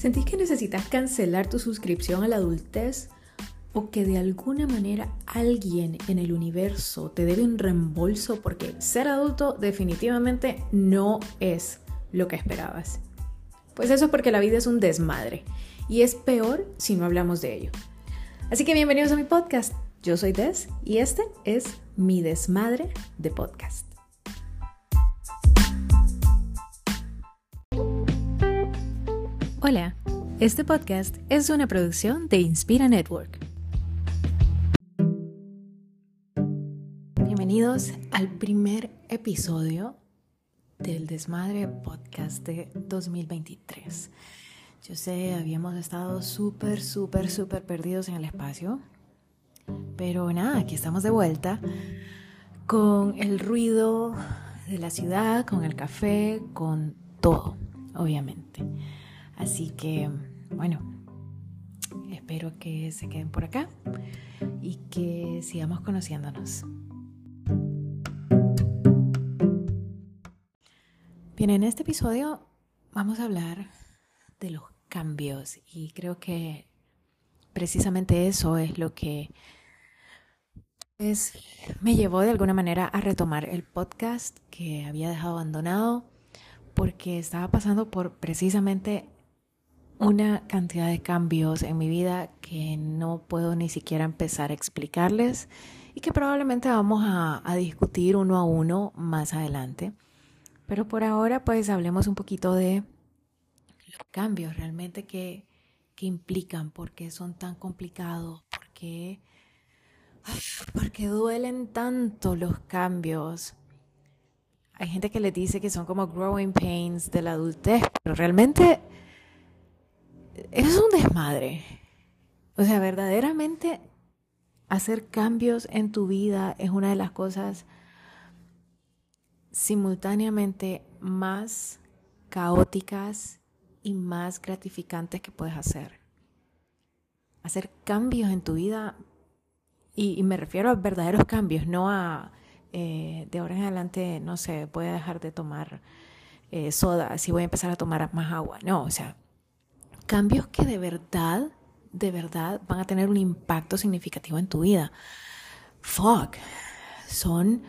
¿Sentís que necesitas cancelar tu suscripción a la adultez? ¿O que de alguna manera alguien en el universo te debe un reembolso porque ser adulto definitivamente no es lo que esperabas? Pues eso es porque la vida es un desmadre y es peor si no hablamos de ello. Así que bienvenidos a mi podcast. Yo soy Des y este es mi desmadre de podcast. Hola, este podcast es una producción de Inspira Network. Bienvenidos al primer episodio del Desmadre Podcast de 2023. Yo sé, habíamos estado súper, súper, súper perdidos en el espacio, pero nada, aquí estamos de vuelta con el ruido de la ciudad, con el café, con todo, obviamente. Así que, bueno, espero que se queden por acá y que sigamos conociéndonos. Bien, en este episodio vamos a hablar de los cambios y creo que precisamente eso es lo que me llevó de alguna manera a retomar el podcast que había dejado abandonado porque estaba pasando por precisamente una cantidad de cambios en mi vida que no puedo ni siquiera empezar a explicarles y que probablemente vamos a, discutir uno a uno más adelante. Pero por ahora pues hablemos un poquito de los cambios realmente que, implican, por qué son tan complicados, por qué, duelen tanto los cambios. Hay gente que le dice que son como growing pains de la adultez, pero realmente es un desmadre. O sea, verdaderamente hacer cambios en tu vida es una de las cosas simultáneamente más caóticas y más gratificantes que puedes hacer. Hacer cambios en tu vida, y, me refiero a verdaderos cambios, no a eh, de ahora en adelante, no sé, voy a dejar de tomar eh, soda, si voy a empezar a tomar más agua. No, o sea, cambios que de verdad, de verdad van a tener un impacto significativo en tu vida. Fuck, son,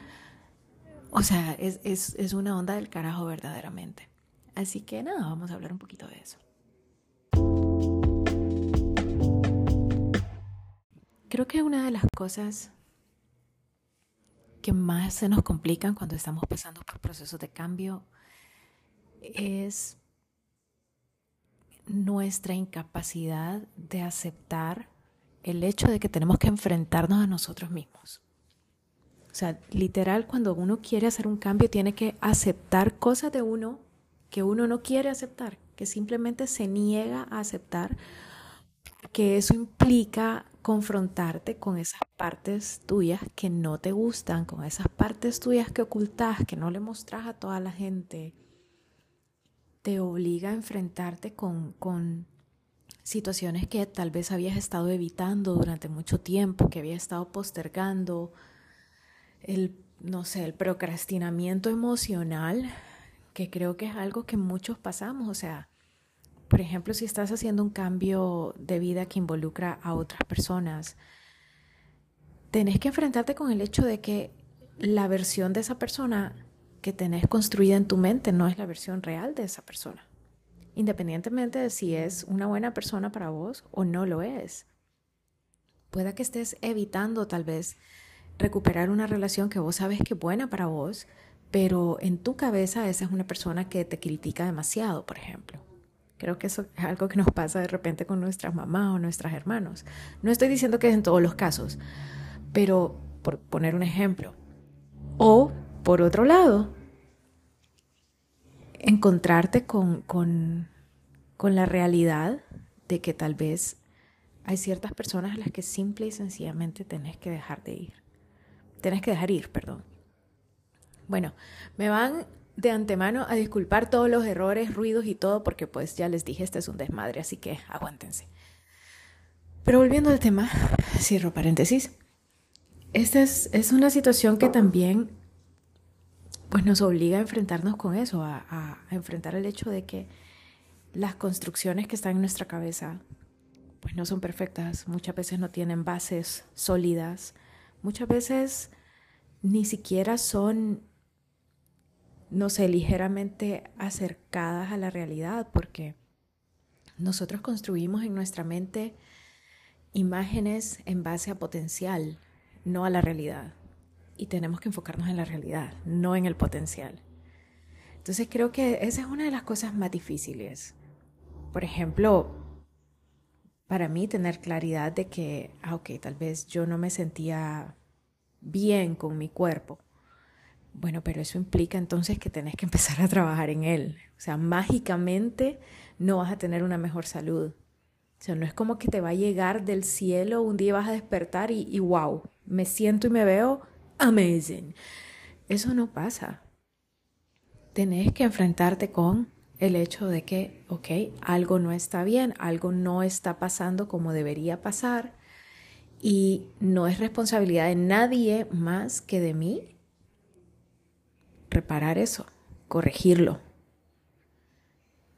o sea, es, es una onda del carajo verdaderamente. Así que nada, vamos a hablar un poquito de eso. Creo que una de las cosas que más se nos complican cuando estamos pasando por procesos de cambio es nuestra incapacidad de aceptar el hecho de que tenemos que enfrentarnos a nosotros mismos. O sea, literal, cuando uno quiere hacer un cambio, tiene que aceptar cosas de uno que uno no quiere aceptar, que simplemente se niega a aceptar, que eso implica confrontarte con esas partes tuyas que no te gustan, con esas partes tuyas que ocultas, que no le mostras a toda la gente, te obliga a enfrentarte con, con situaciones que tal vez habías estado evitando durante mucho tiempo, que habías estado postergando, el, no sé, el procrastinamiento emocional, que creo que es algo que muchos pasamos, o sea, por ejemplo, si estás haciendo un cambio de vida que involucra a otras personas, tenés que enfrentarte con el hecho de que la versión de esa persona que tenés construida en tu mente no es la versión real de esa persona, independientemente de si es una buena persona para vos o no lo es. Pueda que estés evitando tal vez recuperar una relación que vos sabes que es buena para vos, pero en tu cabeza esa es una persona que te critica demasiado, por ejemplo. Creo que eso es algo que nos pasa de repente con nuestras mamás o nuestros hermanos. No estoy diciendo que es en todos los casos, pero por poner un ejemplo. O por otro lado, encontrarte con, con, la realidad de que tal vez hay ciertas personas a las que simple y sencillamente tenés que dejar de ir. Tenés que dejar ir, perdón. Bueno, me van de antemano a disculpar todos los errores, ruidos y todo, porque pues ya les dije, este es un desmadre, así que aguántense. Pero volviendo al tema, cierro paréntesis. Esta es, es una situación que también pues nos obliga a enfrentarnos con eso, a, enfrentar el hecho de que las construcciones que están en nuestra cabeza pues no son perfectas, muchas veces no tienen bases sólidas, muchas veces ni siquiera son, no sé, ligeramente acercadas a la realidad, porque nosotros construimos en nuestra mente imágenes en base a potencial, no a la realidad. Y tenemos que enfocarnos en la realidad, no en el potencial. Entonces creo que esa es una de las cosas más difíciles. Por ejemplo, para mí tener claridad de que, ah, ok, tal vez yo no me sentía bien con mi cuerpo. Bueno, pero eso implica entonces que tenés que empezar a trabajar en él. O sea, mágicamente no vas a tener una mejor salud. O sea, no es como que te va a llegar del cielo, un día vas a despertar y, y wow, me siento y me veo amazing. Eso no pasa. Tenés que enfrentarte con el hecho de que, ok, algo no está bien, algo no está pasando como debería pasar y no es responsabilidad de nadie más que de mí reparar eso, corregirlo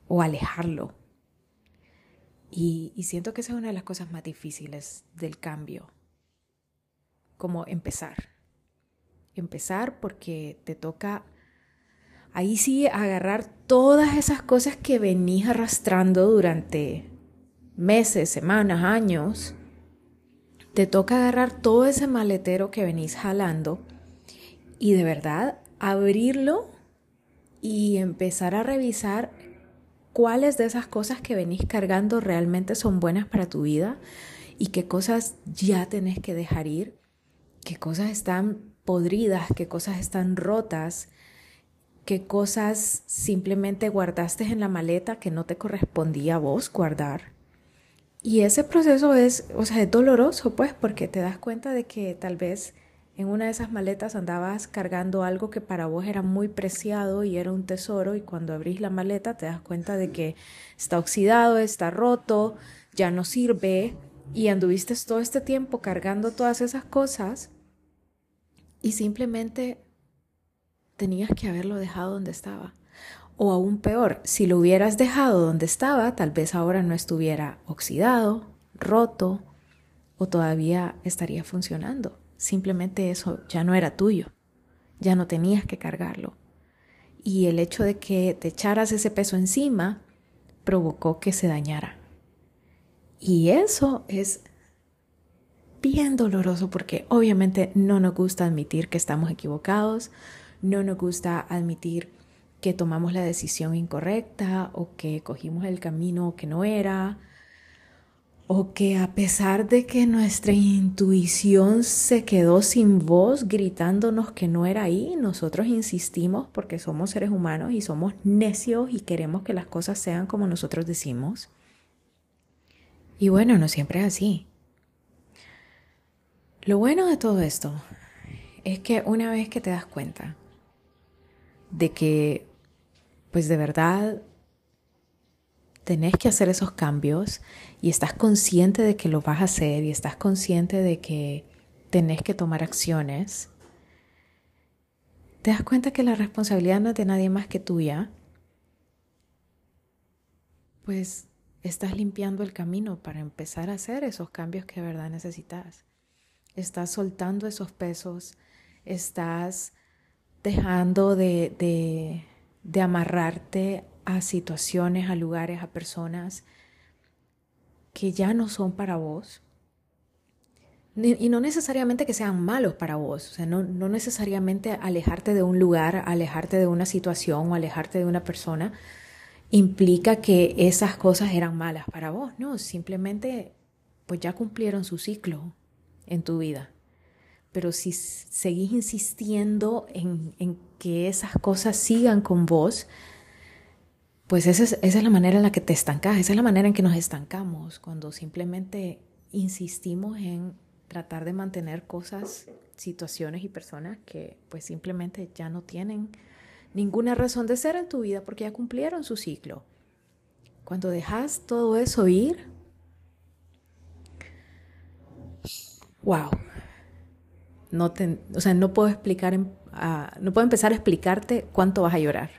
o alejarlo. Y, y, siento que esa es una de las cosas más difíciles del cambio, como empezar. Empezar porque te toca ahí sí agarrar todas esas cosas que venís arrastrando durante meses, semanas, años. Te toca agarrar todo ese maletero que venís jalando y de verdad abrirlo y empezar a revisar cuáles de esas cosas que venís cargando realmente son buenas para tu vida y qué cosas ya tenés que dejar ir, qué cosas están podridas, qué cosas están rotas qué cosas simplemente guardaste en la maleta que no te correspondía a vos guardar. Y ese proceso es, o sea, es doloroso, pues, porque te das cuenta de que tal vez en una de esas maletas andabas cargando algo que para vos era muy preciado y era un tesoro y cuando abrís la maleta te das cuenta de que está oxidado, está roto, ya no sirve y anduviste todo este tiempo cargando todas esas cosas y simplemente tenías que haberlo dejado donde estaba. O aún peor, si lo hubieras dejado donde estaba, tal vez ahora no estuviera oxidado, roto o todavía estaría funcionando. Simplemente eso ya no era tuyo, ya no tenías que cargarlo. Y el hecho de que te echaras ese peso encima provocó que se dañara. Y eso es bien doloroso porque obviamente no nos gusta admitir que estamos equivocados, no nos gusta admitir que tomamos la decisión incorrecta o que cogimos el camino que no era o que a pesar de que nuestra intuición se quedó sin voz gritándonos que no era ahí, nosotros insistimos porque somos seres humanos y somos necios y queremos que las cosas sean como nosotros decimos. Y bueno, no siempre es así. Lo bueno de todo esto es que una vez que te das cuenta de que, pues de verdad, tenés que hacer esos cambios y estás consciente de que lo vas a hacer y estás consciente de que tenés que tomar acciones, te das cuenta que la responsabilidad no es de nadie más que tuya, pues estás limpiando el camino para empezar a hacer esos cambios que de verdad necesitas. Estás soltando esos pesos, estás dejando de, amarrarte a situaciones, a lugares, a personas que ya no son para vos. Y no necesariamente que sean malos para vos, o sea, no, no, necesariamente alejarte de un lugar, alejarte de una situación o alejarte de una persona implica que esas cosas eran malas para vos, no, simplemente pues ya cumplieron su ciclo en tu vida pero si seguís insistiendo en, que esas cosas sigan con vos, pues esa es, esa es la manera en la que te estancas, esa es la manera en que nos estancamos, cuando simplemente insistimos en tratar de mantener cosas, situaciones y personas que pues simplemente ya no tienen ninguna razón de ser en tu vida porque ya cumplieron su ciclo. Cuando dejas todo eso ir, wow, no o sea, no puedo explicar, no puedo empezar a explicarte cuánto vas a llorar.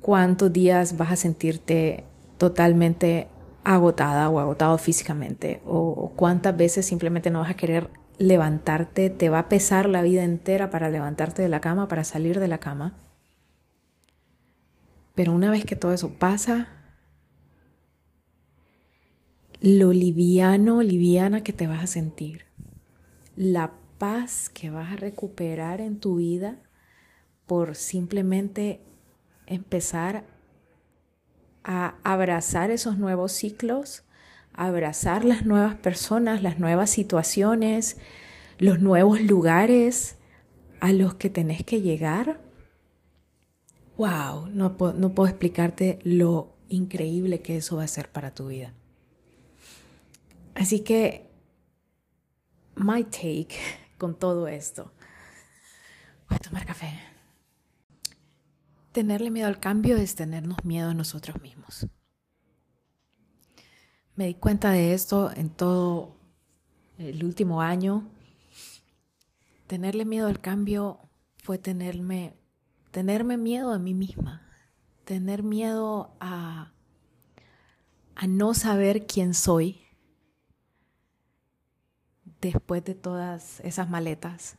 cuántos días vas a sentirte totalmente agotada o agotado físicamente o, cuántas veces simplemente no vas a querer levantarte, te va a pesar la vida entera para levantarte de la cama, para salir de la cama. Pero una vez que todo eso pasa, lo liviano, liviana que te vas a sentir, la paz que vas a recuperar en tu vida por simplemente empezar a abrazar esos nuevos ciclos, abrazar las nuevas personas, las nuevas situaciones, los nuevos lugares a los que tenés que llegar. Wow, no, no puedo explicarte lo increíble que eso va a ser para tu vida. Así que, my take con todo esto. Voy a tomar café. Tenerle miedo al cambio es tenernos miedo a nosotros mismos. Me di cuenta de esto en todo el último año. Tenerle miedo al cambio fue tenerme, tenerme miedo a mí misma, tener miedo a, a no saber quién soy después de todas esas maletas,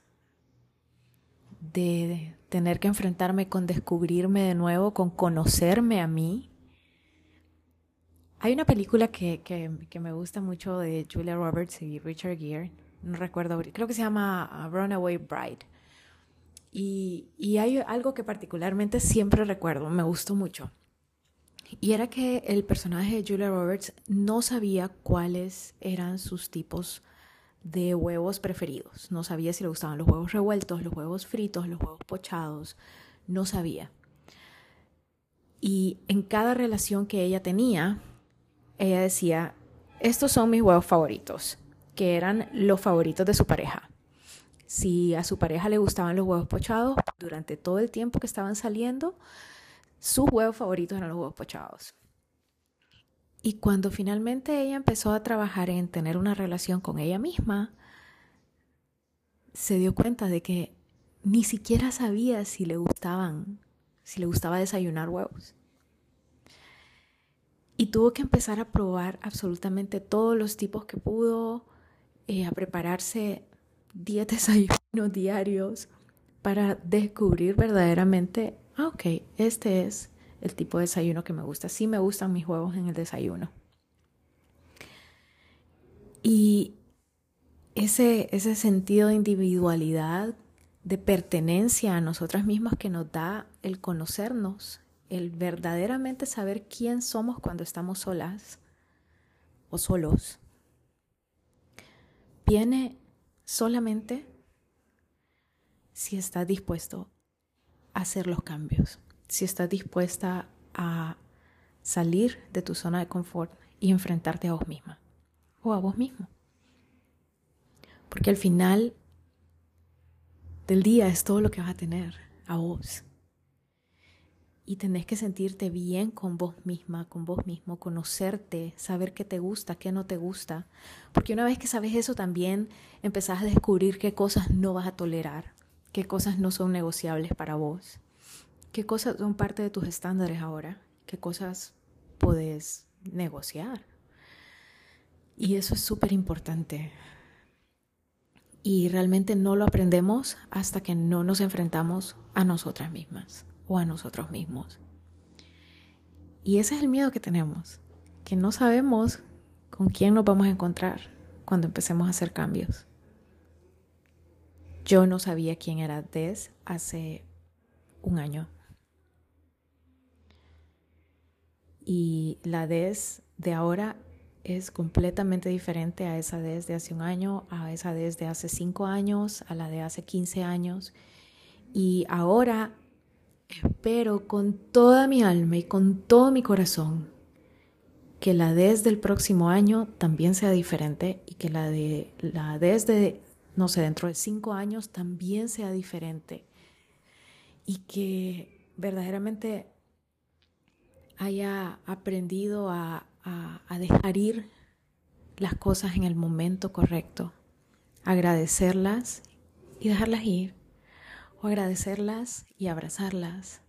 de tener que enfrentarme con descubrirme de nuevo, con conocerme a mí. Hay una película que, que, me gusta mucho de Julia Roberts y Richard Gere, no recuerdo, creo que se llama uh, Runaway Bride. Y, y hay algo que particularmente siempre recuerdo, me gustó mucho. Y era que el personaje de Julia Roberts no sabía cuáles eran sus tipos de huevos preferidos. No sabía si le gustaban los huevos revueltos, los huevos fritos, los huevos pochados. No sabía. Y en cada relación que ella tenía, ella decía, estos son mis huevos favoritos, que eran los favoritos de su pareja. Si a su pareja le gustaban los huevos pochados, durante todo el tiempo que estaban saliendo, sus huevos favoritos eran los huevos pochados. Y cuando finalmente ella empezó a trabajar en tener una relación con ella misma, se dio cuenta de que ni siquiera sabía si le gustaban, si le gustaba desayunar huevos. Y tuvo que empezar a probar absolutamente todos los tipos que pudo, eh, a prepararse 10 desayunos diarios para descubrir verdaderamente, ah, ok, este es el tipo de desayuno que me gusta. Sí me gustan mis huevos en el desayuno. Y ese, ese sentido de individualidad, de pertenencia a nosotras mismas que nos da el conocernos, el verdaderamente saber quién somos cuando estamos solas o solos, viene solamente si estás dispuesto a hacer los cambios si estás dispuesta a salir de tu zona de confort y enfrentarte a vos misma o a vos mismo. Porque al final del día es todo lo que vas a tener a vos. Y tenés que sentirte bien con vos misma, con vos mismo, conocerte, saber qué te gusta, qué no te gusta. Porque una vez que sabes eso también empezás a descubrir qué cosas no vas a tolerar, qué cosas no son negociables para vos qué cosas son parte de tus estándares ahora, qué cosas puedes negociar. Y eso es súper importante. Y realmente no lo aprendemos hasta que no nos enfrentamos a nosotras mismas o a nosotros mismos. Y ese es el miedo que tenemos, que no sabemos con quién nos vamos a encontrar cuando empecemos a hacer cambios. Yo no sabía quién era Des hace un año. Y la DES de ahora es completamente diferente a esa DES de hace un año, a esa DES de hace cinco años, a la de hace 15 años. Y ahora espero con toda mi alma y con todo mi corazón que la DES del próximo año también sea diferente y que la de la DES de, no sé, dentro de cinco años también sea diferente. Y que verdaderamente haya aprendido a, dejar ir las cosas en el momento correcto, agradecerlas y dejarlas ir, o agradecerlas y abrazarlas,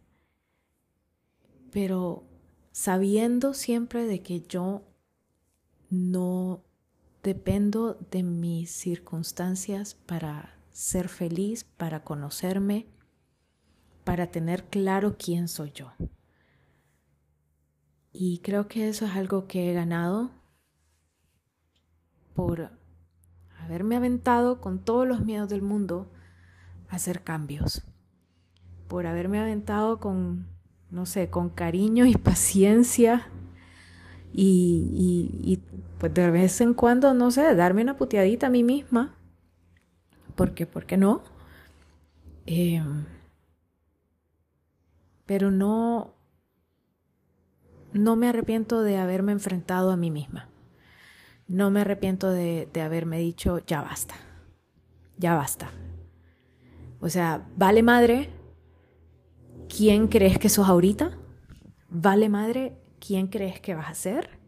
pero sabiendo siempre de que yo no dependo de mis circunstancias para ser feliz, para conocerme, para tener claro quién soy yo. Y creo que eso es algo que he ganado por haberme aventado con todos los miedos del mundo a hacer cambios, por haberme aventado con, no sé, con cariño y paciencia y, pues de vez en cuando, no sé, darme una puteadita a mí misma, porque, ¿por qué no? Em, pero no, no me arrepiento de haberme enfrentado a mí misma. No me arrepiento de, haberme dicho, ya basta, ya basta. O sea, vale madre, ¿quién crees que sos ahorita? Vale madre, ¿quién crees que vas a ser?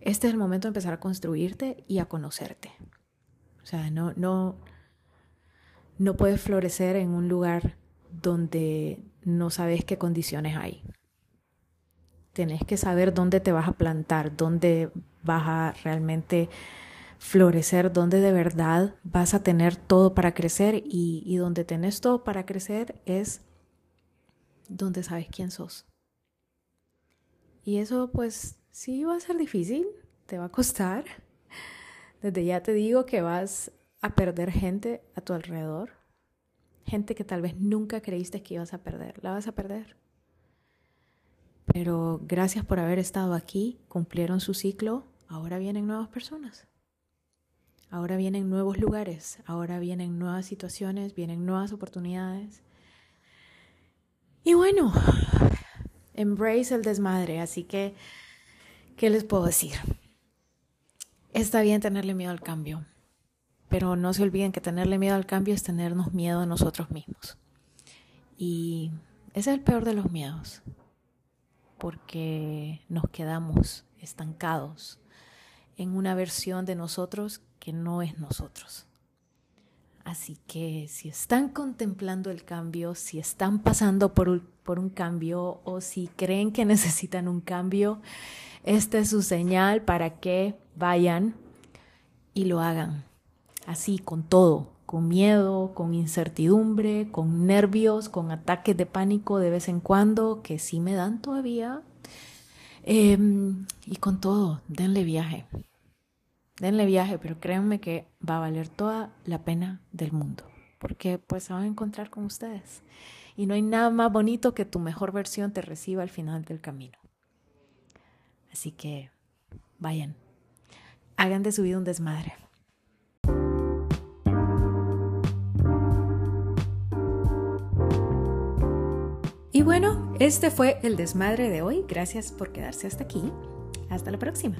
Este es el momento de empezar a construirte y a conocerte. O sea, no, no, no puedes florecer en un lugar donde no sabes qué condiciones hay. Tenés que saber dónde te vas a plantar, dónde vas a realmente florecer, dónde de verdad vas a tener todo para crecer y, y donde tenés todo para crecer es donde sabes quién sos. Y eso pues sí va a ser difícil, te va a costar. Desde ya te digo que vas a perder gente a tu alrededor, gente que tal vez nunca creíste que ibas a perder, la vas a perder. Pero gracias por haber estado aquí, cumplieron su ciclo, ahora vienen nuevas personas. Ahora vienen nuevos lugares, ahora vienen nuevas situaciones, vienen nuevas oportunidades. Y bueno, embrace el desmadre, así que, ¿qué les puedo decir? Está bien tenerle miedo al cambio, pero no se olviden que tenerle miedo al cambio es tenernos miedo a nosotros mismos. Y ese es el peor de los miedos, porque nos quedamos estancados en una versión de nosotros que no es nosotros. Así que si están contemplando el cambio, si están pasando por un, por un cambio o si creen que necesitan un cambio, esta es su señal para que vayan y lo hagan. Así, con todo, con miedo, con incertidumbre, con nervios, con ataques de pánico de vez en cuando, que sí me dan todavía. Em, y con todo, denle viaje denle viaje, pero créanme que va a valer toda la pena del mundo, porque pues se van a encontrar con ustedes. Y no hay nada más bonito que tu mejor versión te reciba al final del camino. Así que vayan, hagan de su vida un desmadre. Este fue el desmadre de hoy. Gracias por quedarse hasta aquí. Hasta la próxima.